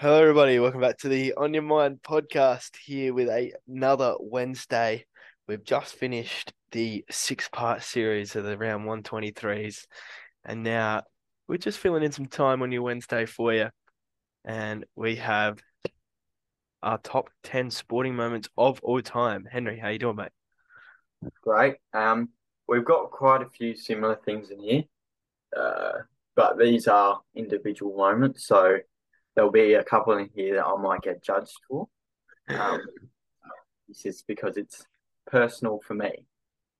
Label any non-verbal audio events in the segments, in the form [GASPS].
Hello, everybody. Welcome back to the OnYaMind podcast here with a, another Wednesday. We've just finished the six part series of the round 123s, and now we're just filling in some time on your Wednesday for you. And we have our top 10 sporting moments of all time. Henry, how you doing, mate? Great. Um, we've got quite a few similar things in here, uh, but these are individual moments. So there'll be a couple in here that I might get judged for. Um, this is because it's personal for me,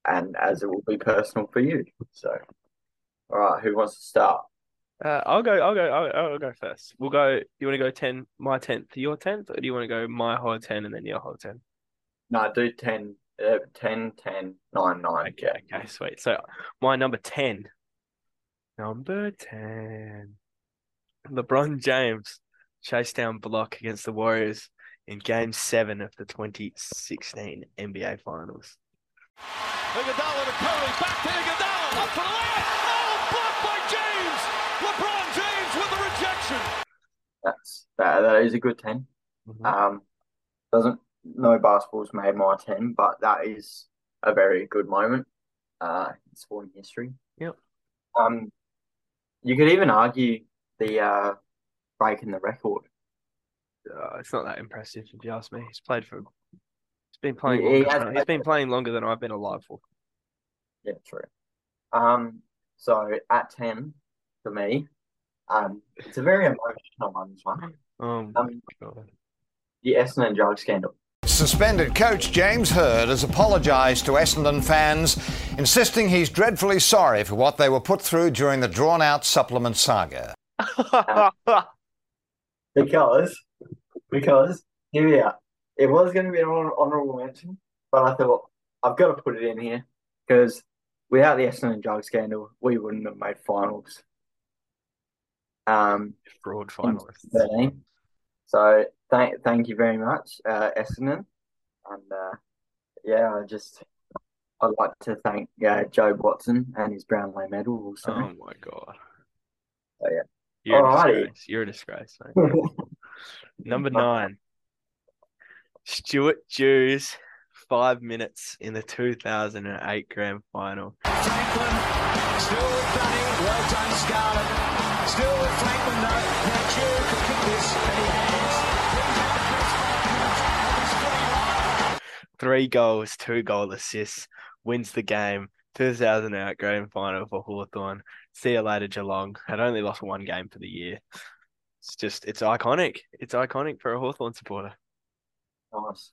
and as it will be personal for you. So, all right, who wants to start? Uh, I'll go. I'll go. I'll, I'll go first. We'll go. You want to go ten? My tenth, your tenth, or do you want to go my whole ten and then your whole ten? No, do 10, uh, 10, 10, 9, 9. Okay, Yeah. okay, sweet. So my number ten. Number ten. LeBron James chase down block against the Warriors in Game Seven of the 2016 NBA Finals. Iguodala to Curry, back to Iguodala, up for the layup. Oh, blocked by James. LeBron James with the rejection. That's that. That is a good 10. Mhm. Um, doesn't no basketball's made my ten, but that is a very good moment uh, in sporting history. Yep. Um, you could even argue the uh, breaking the record. Uh, it's not that impressive if you ask me. He's played for. He's been playing. He- he Longer has than, he's been playing longer than I've been alive for. Yeah, true. Um, so at ten for me, um, it's a very emotional one. This one, Oh my Um, god. the Essendon drug scandal. Suspended coach James Hird has apologised to Essendon fans, insisting he's dreadfully sorry for what they were put through during the drawn out supplement saga. [LAUGHS] Because, because, here we are. It was going to be an honor- honorable mention, but I thought I've got to put it in here because without the Essendon drug scandal, we wouldn't have made finals. Um, Fraud finalists. So thank thank you very much, uh, Essendon, and uh, yeah, I just I'd like to thank uh, Jobe Watson and his Brownlow medal also. Oh my god. Oh, yeah. You're a Alrighty. disgrace. You're a disgrace, mate. [LAUGHS] Number nine. Stuart Dew's, five minutes in the 2008 grand final. Franklin still with Dunning. Well done, Scarlett. Still with Franklin, though. Now Dew can kick this, and he has. Three goals, two goal assists, wins the game. 2008 grand final for Hawthorn. See you later, Geelong. Had only lost one game for the year. It's just, it's iconic. It's iconic for a Hawthorn supporter. Nice.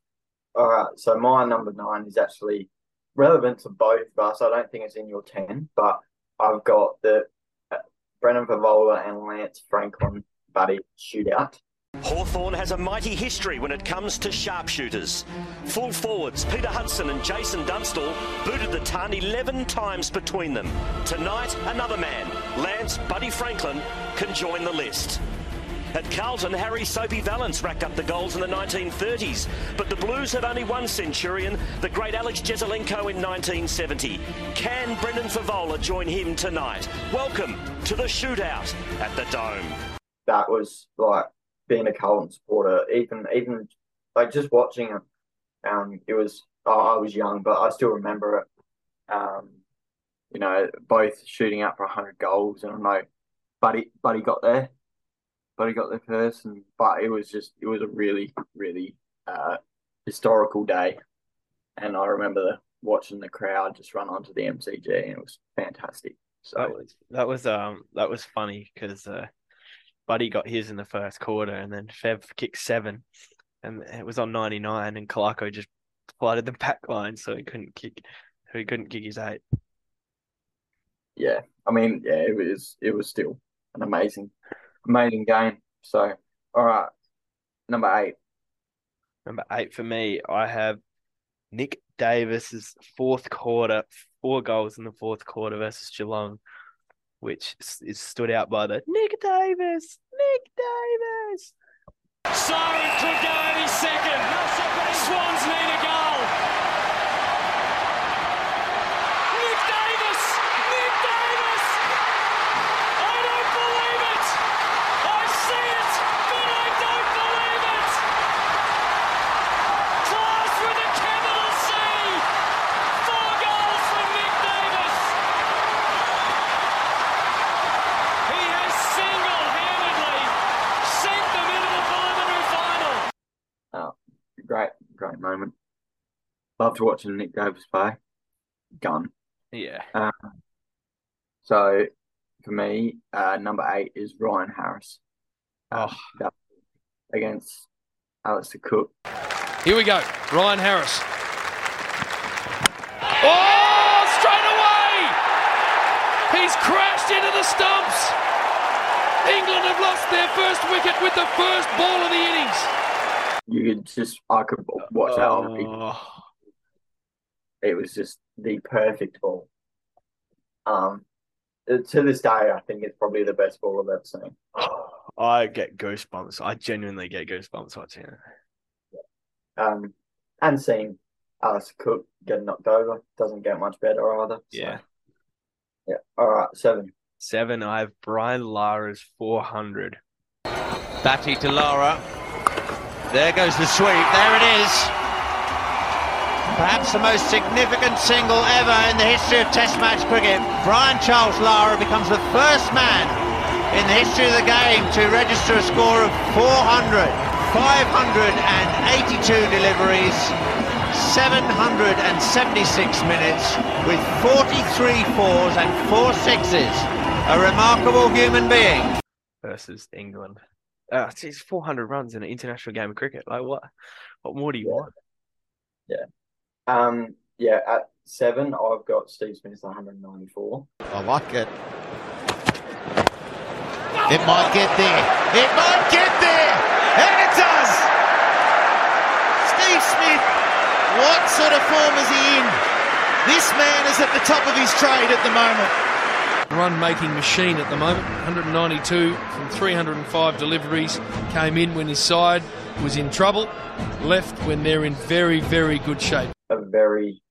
All right, so my number nine is actually relevant to both of us. I don't think it's in your ten, but I've got the uh, Brendan Fevola and Lance Franklin buddy shootout. Hawthorn has a mighty history when it comes to sharpshooters. Full forwards Peter Hudson and Jason Dunstall booted the ton 11 times between them. Tonight, another man, Lance Buddy Franklin, can join the list. At Carlton, Harry Soapy Vallence racked up the goals in the 1930s, but the Blues have only one centurion, the great Alex Jesaulenko in 1970. Can Brendan Fevola join him tonight? Welcome to the shootout at the Dome. That was like being a Carlton supporter, even even like just watching it. Um, it was I I was young, but I still remember it. Um, you know, both shooting out for hundred goals, and I know Buddy Buddy got there, Buddy got there first, and but it was just it was a really really uh historical day, and I remember the, watching the crowd just run onto the MCG, and it was fantastic. So That was that was um that was funny because uh, Buddy got his in the first quarter and then Fev kicked seven, and it was on ninety nine, and Clarko just flooded the back line, so he couldn't kick, he couldn't kick his eight. yeah, I mean, yeah, it was it was still an amazing, amazing game. So, all right, number eight. Number eight for me, I have Nick Davis's fourth quarter, four goals in the fourth quarter versus Geelong, which is stood out by the Nick Davis, Nick Davis. Sorry, could go any second. Swans need a goal. Loved watching Nick Davis play. Gun. Yeah. So for me, uh, number eight is Ryan Harris. Oh, That- against Alastair Cook. Here we go. Ryan Harris. Oh, straight away! He's crashed into the stumps. England have lost their first wicket with the first ball of the innings. You could just, I could watch that on oh, It was just the perfect ball. Um, to this day, I think it's probably the best ball I've ever seen. [GASPS] I get goosebumps. I genuinely get goosebumps watching it. Um, and seeing Alice Cook get knocked over doesn't get much better either. So, Yeah. yeah. All right, seven. Seven, I have Brian Lara's 400. Batty to Lara. There goes the sweep. There it is. Perhaps the most significant single ever in the history of Test match cricket. Brian Charles Lara becomes the first man in the history of the game to register a score of 400. 582 deliveries, 776 minutes with 43 fours and four sixes. A remarkable human being. versus England. Uh, it's 400 runs in an international game of cricket. Like what? What more do you want? Yeah. Um, yeah, at seven, I've got Steve Smith's 194. I like it. It might get there. It might get there. And it does. Steve Smith, what sort of form is he in? This man is at the top of his trade at the moment. Run making machine at the moment. 192 from 305 deliveries. Came in when his side was in trouble. Left when they're in very, very good shape. A very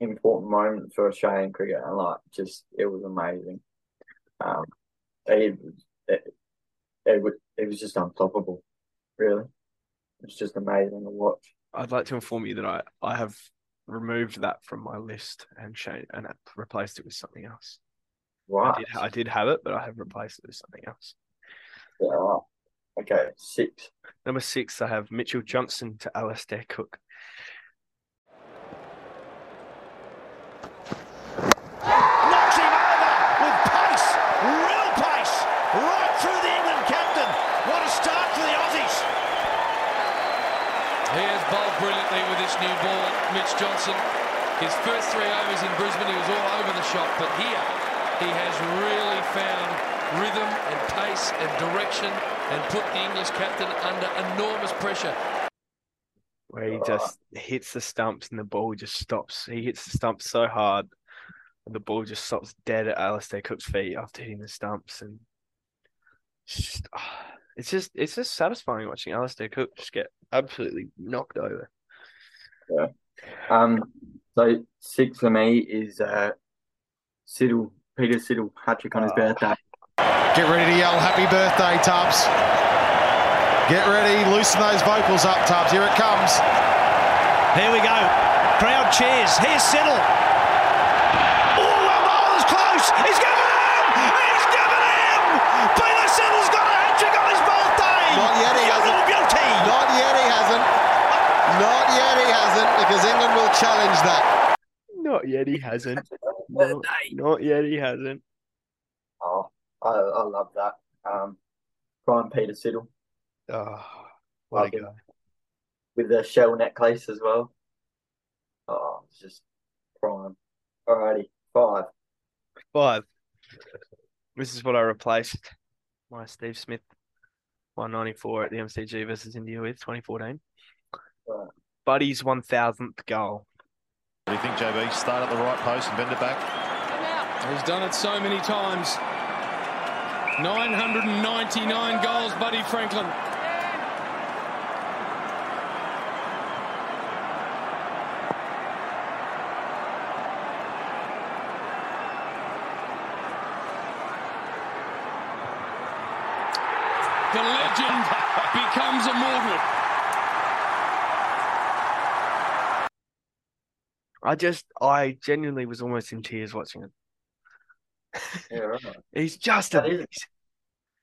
important moment for Australian cricket, and like, just it was amazing. Um, it, it, it, was, it was just unstoppable, really. It's just amazing to watch. I'd like to inform you that I, I have removed that from my list and changed and replaced it with something else. I did, I did have it, but I have replaced it with something else. Yeah, right. Okay, six. Number six, I have Mitchell Johnson to Alastair Cook. Knocks him over with pace, real pace, right through the England captain. What a start for the Aussies. He has bowled brilliantly with this new ball, Mitch Johnson. His first three overs in Brisbane, he was all over the shop, but here he has really found rhythm and pace and direction and put the English captain under enormous pressure. where he just hits the stumps and the ball just stops. He hits the stumps so hard, and the ball just stops dead at Alastair Cook's feet after hitting the stumps, and it's just, ah, it's just it's just satisfying watching Alastair Cook just get absolutely knocked over. Yeah. Um, so six for me is uh, Siddle, Peter Siddle, hat trick on his Oh. birthday. Get ready to yell happy birthday, Tubbs. Get ready, loosen those vocals up, Tubbs. Here it comes. Here we go. Crowd cheers. Here's Siddle. Oh, well, ball is close. He's given him. He's given him. Peter Siddle's got a hat trick on his birthday. Not yet, he You hasn't. little. Not yet, he hasn't. Not yet, he hasn't, because England will challenge that. Not yet, he hasn't. Not, not yet, he hasn't. Oh, I, I love that. Um, Brian Peter Siddle Oh, what a him. guy. with the shell necklace as well. Oh, it's just prime. Alrighty, five. Five. This is what I replaced my Steve Smith 194 at the MCG versus India with 2014. Right. Buddy's 1000th goal. What do you think, JB? Start at the right post and bend it back. He's done it so many times. 999 goals, Buddy Franklin. The legend [LAUGHS] becomes immortal. I just, I genuinely was almost in tears watching it. Yeah, right. [LAUGHS] He's just That a, is-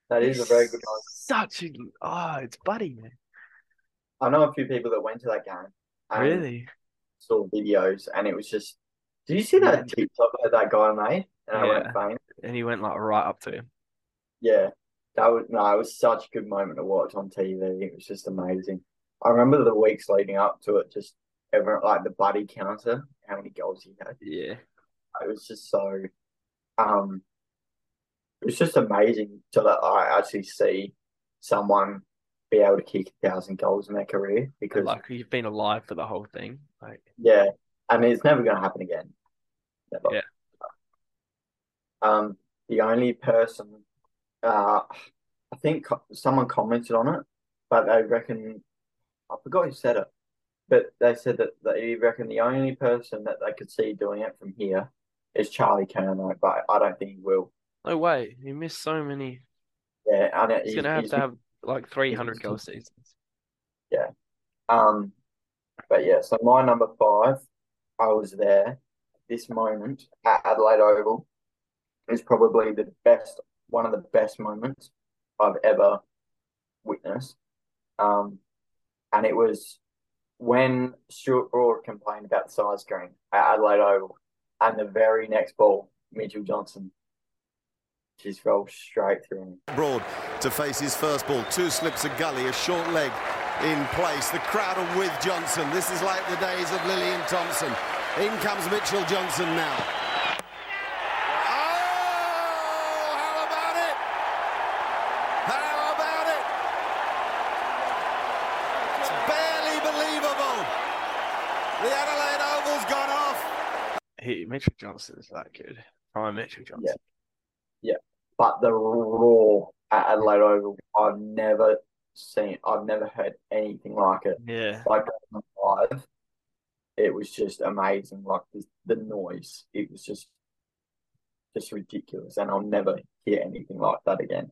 That is a very good one. Such a, oh, it's Buddy, man. I know a few people that went to that game. and Really? saw videos, and it was just. Did you see that TikTok that that guy made? And I went faint. And he went like right up to him. Yeah, that was no, it was such a good moment to watch on TV. It was just amazing. I remember the weeks leading up to it, just everyone like the buddy counter, how many goals he had. Yeah. It was just so, um, it was just amazing to that I actually see someone be able to kick a thousand goals in their career because Like you've been alive for the whole thing. Like yeah, I mean it's never going to happen again. Never. Yeah. Um, the only person, uh, I think co- someone commented on it, but they reckon I forgot who said it, but they said that they reckon the only person that they could see doing it from here is Charlie Curnow, but I don't think he will. no way. He missed so many. Yeah, and He's gonna have he's- to have like three hundred goal seasons. Yeah. Um, but yeah, so my number five, I was there. This moment at Adelaide Oval is probably the best, one of the best moments I've ever witnessed. Um, and it was when Stuart Broad complained about the size screen at Adelaide Oval, and the very next ball, Mitchell Johnson just rolled straight through him. Broad to face his first ball. Two slips of gully, a short leg in place. The crowd are with Johnson. This is like the days of Lillee and Thomson. In comes Mitchell Johnson now. Oh, how about it? How about it? It's barely believable. The Adelaide Oval's gone off. He Mitchell Johnson is that good. Prime Mitchell Johnson. Yeah. yeah. but the roar at Adelaide Oval, I've never seen, I've never heard anything like it. Yeah. Like live, it was just amazing. Like the, the noise, it was just, just ridiculous, and I'll never hear anything like that again.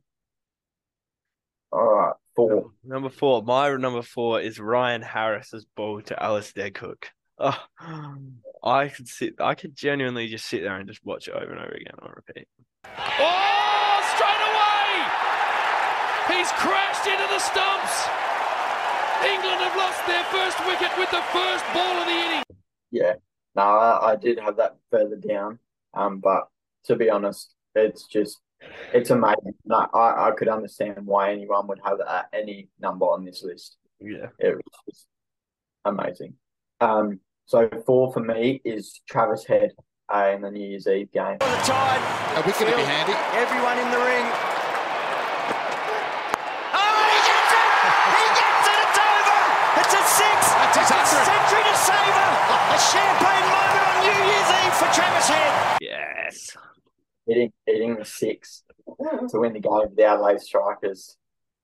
All right, four. Number four. My number four is Ryan Harris's ball to Alastair Cook. Oh, I could sit. I could genuinely just sit there and just watch it over and over again on repeat. Oh, straight away! He's crashed into the stumps. England have lost their first wicket with the first ball of the inning. Yeah, no, I, I did have that further down. Um, but to be honest, it's just it's amazing. No, I I could understand why anyone would have that any number on this list. Yeah. It was just amazing. Um, so four for me is Travis Head uh, in the New Year's Eve game. The tide. A wicket would be handy. Everyone in the ring. [LAUGHS] Oh, he gets it! He gets it! It's over! It's a six! That's it's a century to savour! A champagne moment on New Year's Eve for Travis Head. Yes. hitting hitting the six to win the game for the Adelaide Strikers.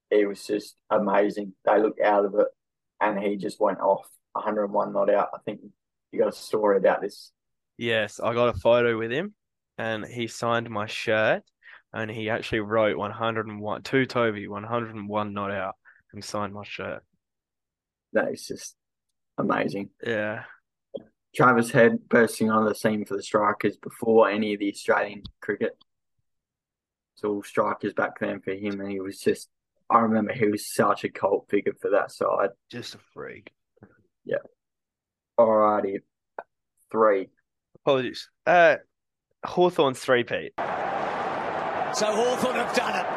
It was just amazing. They looked out of it, and he just went off 101 not out. I think you got a story about this. Yes, I got a photo with him, and he signed my shirt, and he actually wrote 101 to Toby 101 not out, and signed my shirt. That is just amazing. Yeah. Travis Head bursting on the scene for the Strikers before any of the Australian cricket. It's all Strikers back then for him, and he was just. I remember he was such a cult figure for that side. Just a freak. Alrighty, three. Apologies. Uh, Hawthorn's three-peat. So Hawthorn have done it.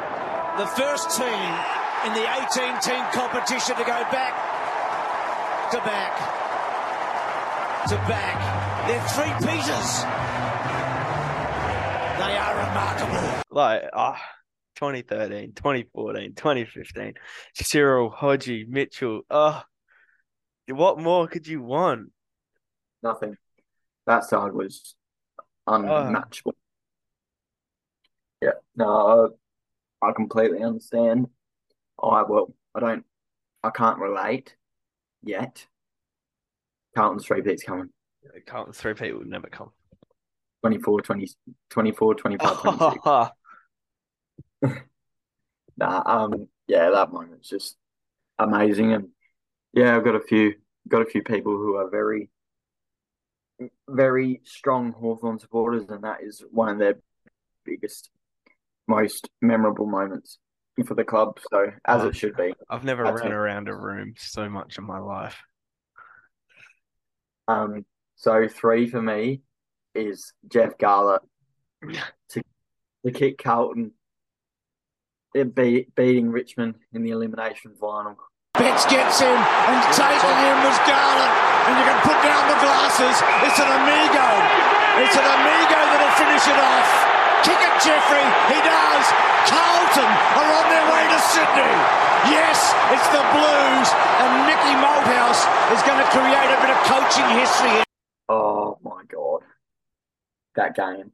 The first team in the 18-team competition to go back to back to back. They're three Peters. They are remarkable. Like, ah, 2013, 2014, 2015. Cyril, Hodgie, Mitchell. Oh, what more could you want? Nothing. That side was unmatchable. Yeah, no, I, I completely understand. I well, I don't, I can't relate yet. Carlton's three beats coming. Carlton's three-peat would never come. 24, 20, 24, 25, [LAUGHS] 26. [LAUGHS] Nah, um, yeah, that moment's just amazing, and yeah, I've got a few, got a few people who are very, very strong Hawthorn supporters, and that is one of their biggest, most memorable moments for the club. So as Oh, it should be. I've never That's ran it. around a room so much in my life. Um, so three for me is Jeff Garlett [LAUGHS] to to kick Carlton, be, beating Richmond in the elimination final. Betts gets him and taking him was Garland. And you can put down the glasses. It's an amigo. It's an amigo that'll finish it off. Kick it, Jeffrey. He does. Carlton are on their way to Sydney. Yes, it's the Blues. And Mickey Malthouse is going to create a bit of coaching history. Oh my god, that game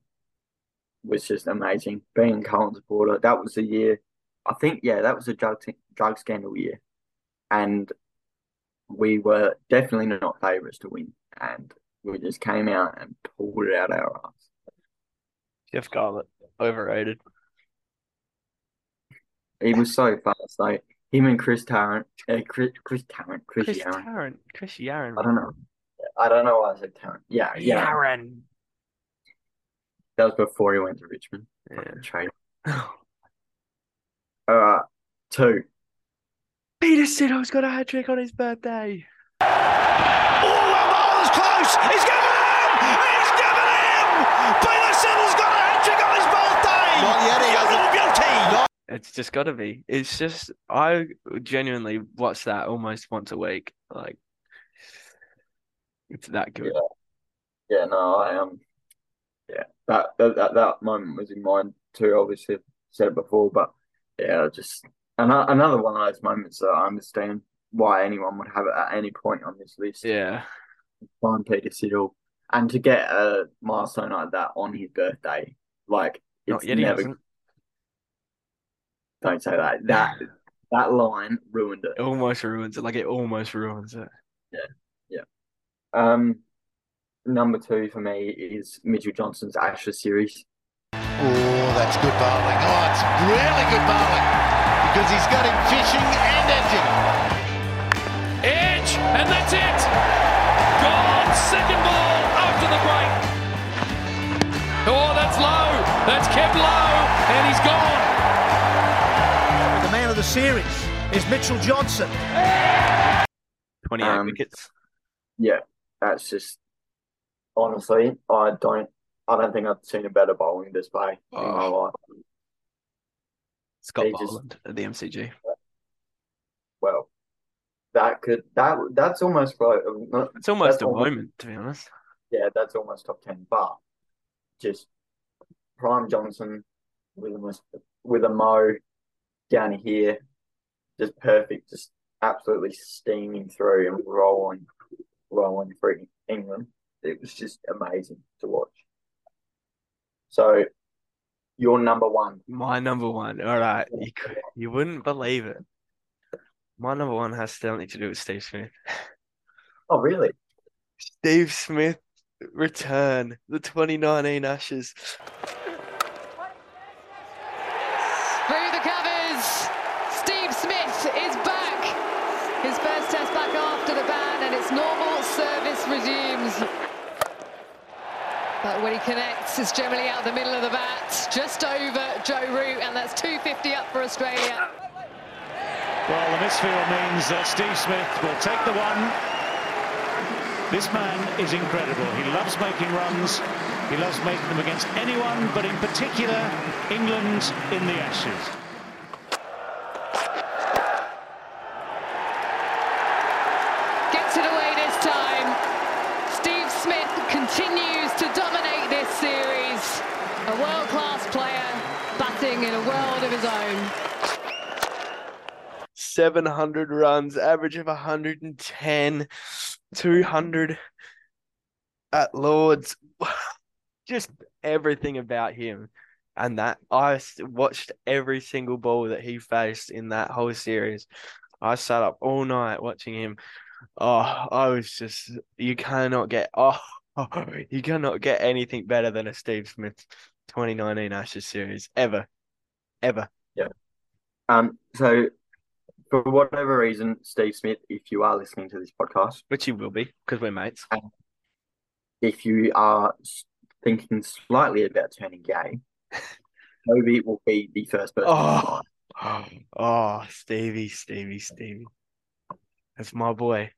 was just amazing. Being Carlton supporter, that was the year. I think yeah, that was a drug drug scandal year, and we were definitely not favourites to win, and we just came out and pulled it out our ass. Jeff Garlett, overrated. He was so fast, though. Him and Chris Tarrant, uh, Chris, Chris Tarrant, Chris, Chris Yarran. Tarrant, Chris Yarran. I don't know. I don't know why I said Tarrant. Yeah, yeah. Yarran. That was before he went to Richmond. Yeah. Trade. [LAUGHS] All right, two. Peter Siddle's got a hat trick on his birthday. Oh, Marlon's close. He's given him. He's given him. Peter Siddle's got a hat trick on his birthday. Not yet, he hasn't. little beauty. It's just got to be. It's just I genuinely watch that almost once a week. Like it's that good. Yeah, no, I um, yeah, that that that, that moment was in mind too. Obviously, I've said it before, but yeah, just another another one of those moments that I understand why anyone would have it at any point on this list. Yeah. Find Peter Siddle, and to get a milestone like that on his birthday, like Not it's yet. He never. hasn't. Don't say that. That [LAUGHS] that line ruined it. It almost ruins it. Like it almost ruins it. Yeah, yeah. Um, number two for me is Mitchell Johnson's Ashes series. Oh, that's good bowling. Oh, it's really good bowling because he's got him fishing and edging. Edge, and that's it. Gone. Second ball after the break. Oh, that's low. That's kept low, and he's gone. The man of the series is Mitchell Johnson. Twenty-eight Um, wickets. Yeah, that's just honestly, I don't, I don't think I've seen a better bowling display in my Oh. life. Scott he just- at the MCG. Well, that could that that's almost like uh, not- It's almost a almost- moment, to be honest. yeah, that's almost top ten. But just Prime Johnson with a with a mo down here, just perfect, just absolutely steaming through and rolling, rolling through England. It was just amazing to watch. So, your number one. My number one. All right, you could, you wouldn't believe it. My number one has something to do with Steve Smith. Oh, really? Steve Smith return the 2019 Ashes. Through the covers, Steve Smith is back. His first test back after the ban, and its normal service resumes. But when he connects, it's generally out the middle of the bat, just over Joe Root, and that's 250 up for Australia. Well, the misfield means that Steve Smith will take the one. This man is incredible. He loves making runs. He loves making them against anyone, but in particular, England in the Ashes. Gets it away this time. Continues to dominate this series. A world-class player, batting in a world of his own. 700 runs, average of 110, 200 at Lords. [LAUGHS] Just everything about him. And that I watched every single ball that he faced in that whole series. I sat up all night watching him. Oh, I was just, you cannot get, oh, [LAUGHS] you cannot get anything better than a Steve Smith 2019 Ashes series ever, ever. Yeah. Um, so for whatever reason, Steve Smith, if you are listening to this podcast, Which you will be because we're mates. if you are thinking slightly about turning gay, [LAUGHS] Toby will be the first person. Oh, [GASPS] oh, Stevie, Stevie, Stevie. That's my boy.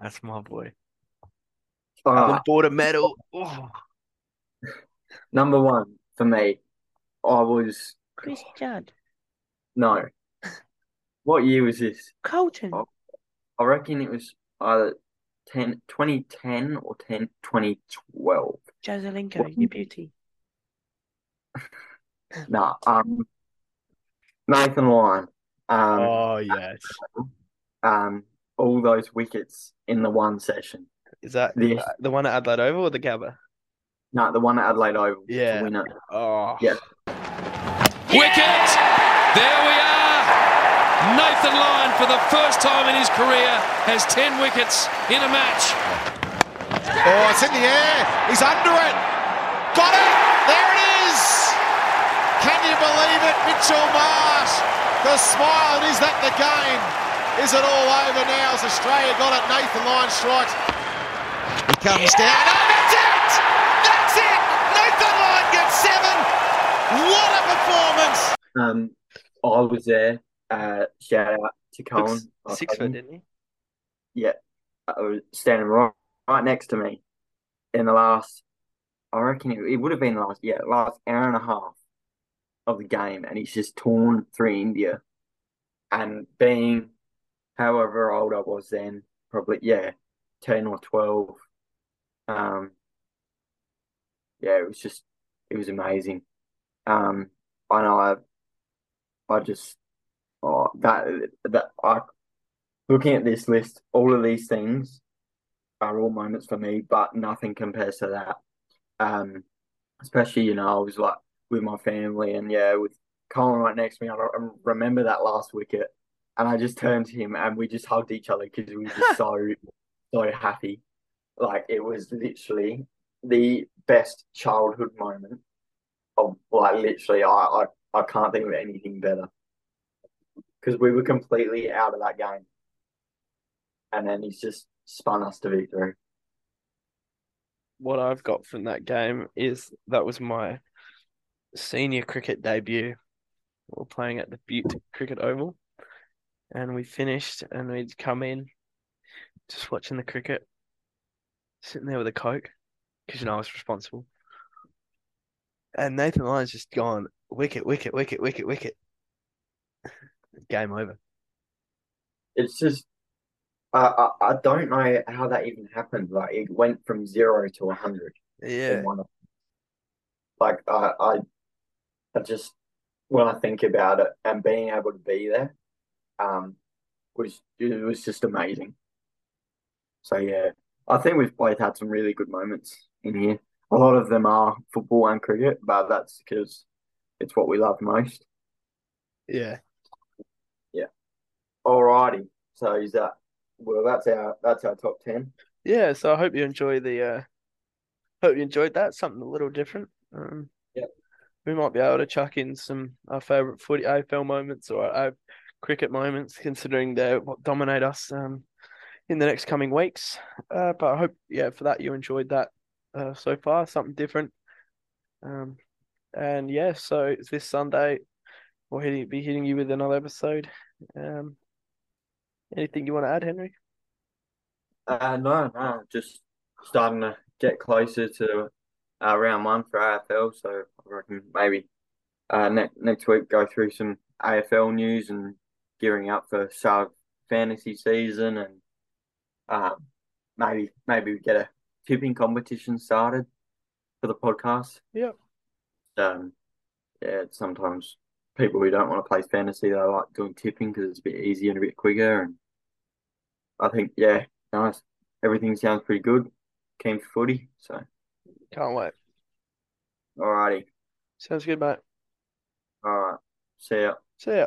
That's my boy. All Allen right. bought a medal. Oh, Number one for me, I was Chris Judd. no. What year was this? Colton. Oh, I reckon it was either 10, 2010 or 10, 2012. Jesaulenko, you beauty. [LAUGHS] Nah, um, Nathan Lyon. Um, oh yes. um, all those wickets in the one session. Is that Yes. the one at Adelaide Oval or the Gabba? No, the one at Adelaide Oval Yeah. to win. Oh, Yeah. Wicket! There we are! Nathan Lyon, for the first time in his career, has 10 wickets in a match. Oh, it's in the air. He's under it. Got it. There it is. Can you believe it, Mitchell Marsh? The smile, and is that the game? Is it all over now as Australia got it? Nathan Lyon strikes. He comes down. Oh, that's it! That's it! Nathan Lyon gets seven. What a performance! Um, I was there. Uh, shout out to Colin. s- my six foot, didn't he? Yeah, I was standing right, right next to me in the last. I reckon it, it would have been the last, yeah, last hour and a half of the game, and he's just torn through India. And being however old I was then, probably yeah, ten or twelve. Um, yeah, it was just it was amazing. Um, I know I, I just, oh that that I looking at this list, all of these things are all moments for me, but nothing compares to that. Um, especially, you know, I was like with my family and yeah, with Colin right next to me, I re- remember that last wicket and I just turned to him and we just hugged each other because we were just [LAUGHS] so, so happy. Like it was literally the best childhood moment of like literally, I, I, I can't think of anything better because we were completely out of that game and then he's just spun us to victory. What I've got from that game is that was my senior cricket debut. We were playing at the Butte Cricket Oval, and we finished, and we'd come in, just watching the cricket, sitting there with a coke, because you know I was responsible. And Nathan Lyon's just gone wicket, wicket, wicket, wicket, wicket. [LAUGHS] Game over. It's just, I, I, I don't know how that even happened. Like it went from zero to a hundred. Yeah. Like I, I, I just when I think about it and being able to be there, um, was it was just amazing. So yeah, I think we've both had some really good moments in here. A lot of them are football and cricket, but that's because it's what we love most. Yeah. Yeah. Alrighty. So is that well? That's our that's our top ten. Yeah, so I hope you enjoy the uh hope you enjoyed that. Something a little different. Um Yeah. we might be able to chuck in some our favourite footy AFL moments or our cricket moments, considering they what dominate us um in the next coming weeks. Uh but I hope yeah, for that you enjoyed that uh so far, something different. Um and yeah, so it's this Sunday we'll be hitting you with another episode. Um anything you want to add, Henry? Uh, no, no, just starting to get closer to uh, round one for AFL. So I reckon maybe uh, next next week go through some AFL news and gearing up for start fantasy season, and uh, maybe maybe we get a tipping competition started for the podcast. Yep. Um, yeah, sometimes people who don't want to play fantasy they like doing tipping because it's a bit easier and a bit quicker, and I think yeah, nice. Everything sounds pretty good. Came for footy, so Can't wait. alrighty. Sounds good, mate. All right. See ya. See ya.